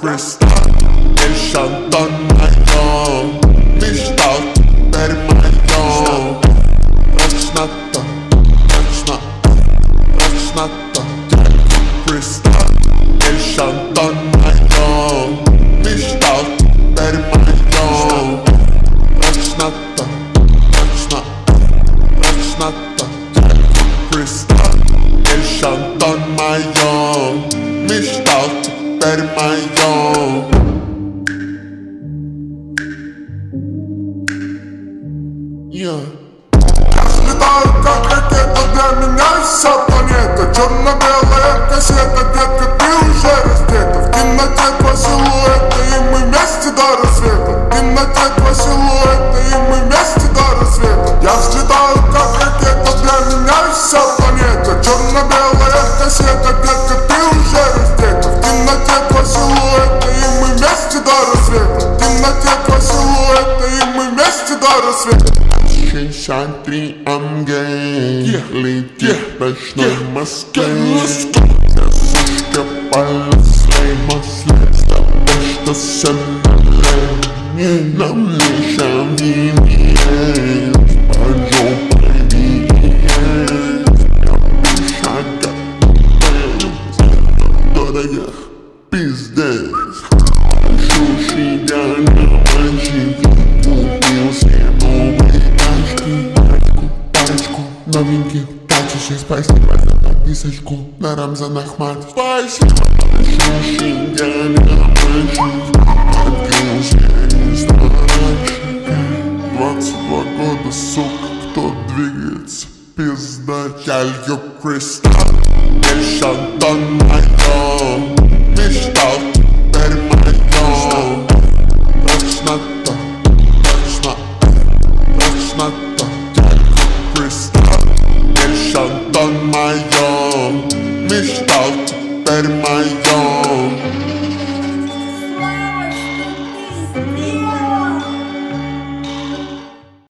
Christ Ich an dann mein Traum Mich staut per mein Traum Ich schnatter Ich schnatter Ich schnatter Christ Ich an dann mein Traum Mich staut per mein Traum Ich schnatter Ich schnatter Superman Yeah. Черно-белая кассета, كلمتك سواتي من مست درس شعبي ام جاي ليتي باش نمسك نسكب على سلاي مسلس باش تسمى نملي شعبي Шуши для мальчик Купил себе новые тачки Парочку, парочку новеньких тачек Спасибо за подписочку на Рамзан Ахмат Спасибо Шуши для мальчик Купил себе тачки 22 года, сука, кто двигается? Пизда, я лью кристалл Лишь Антон моё Мечтал, Permayom, Mr. Permayom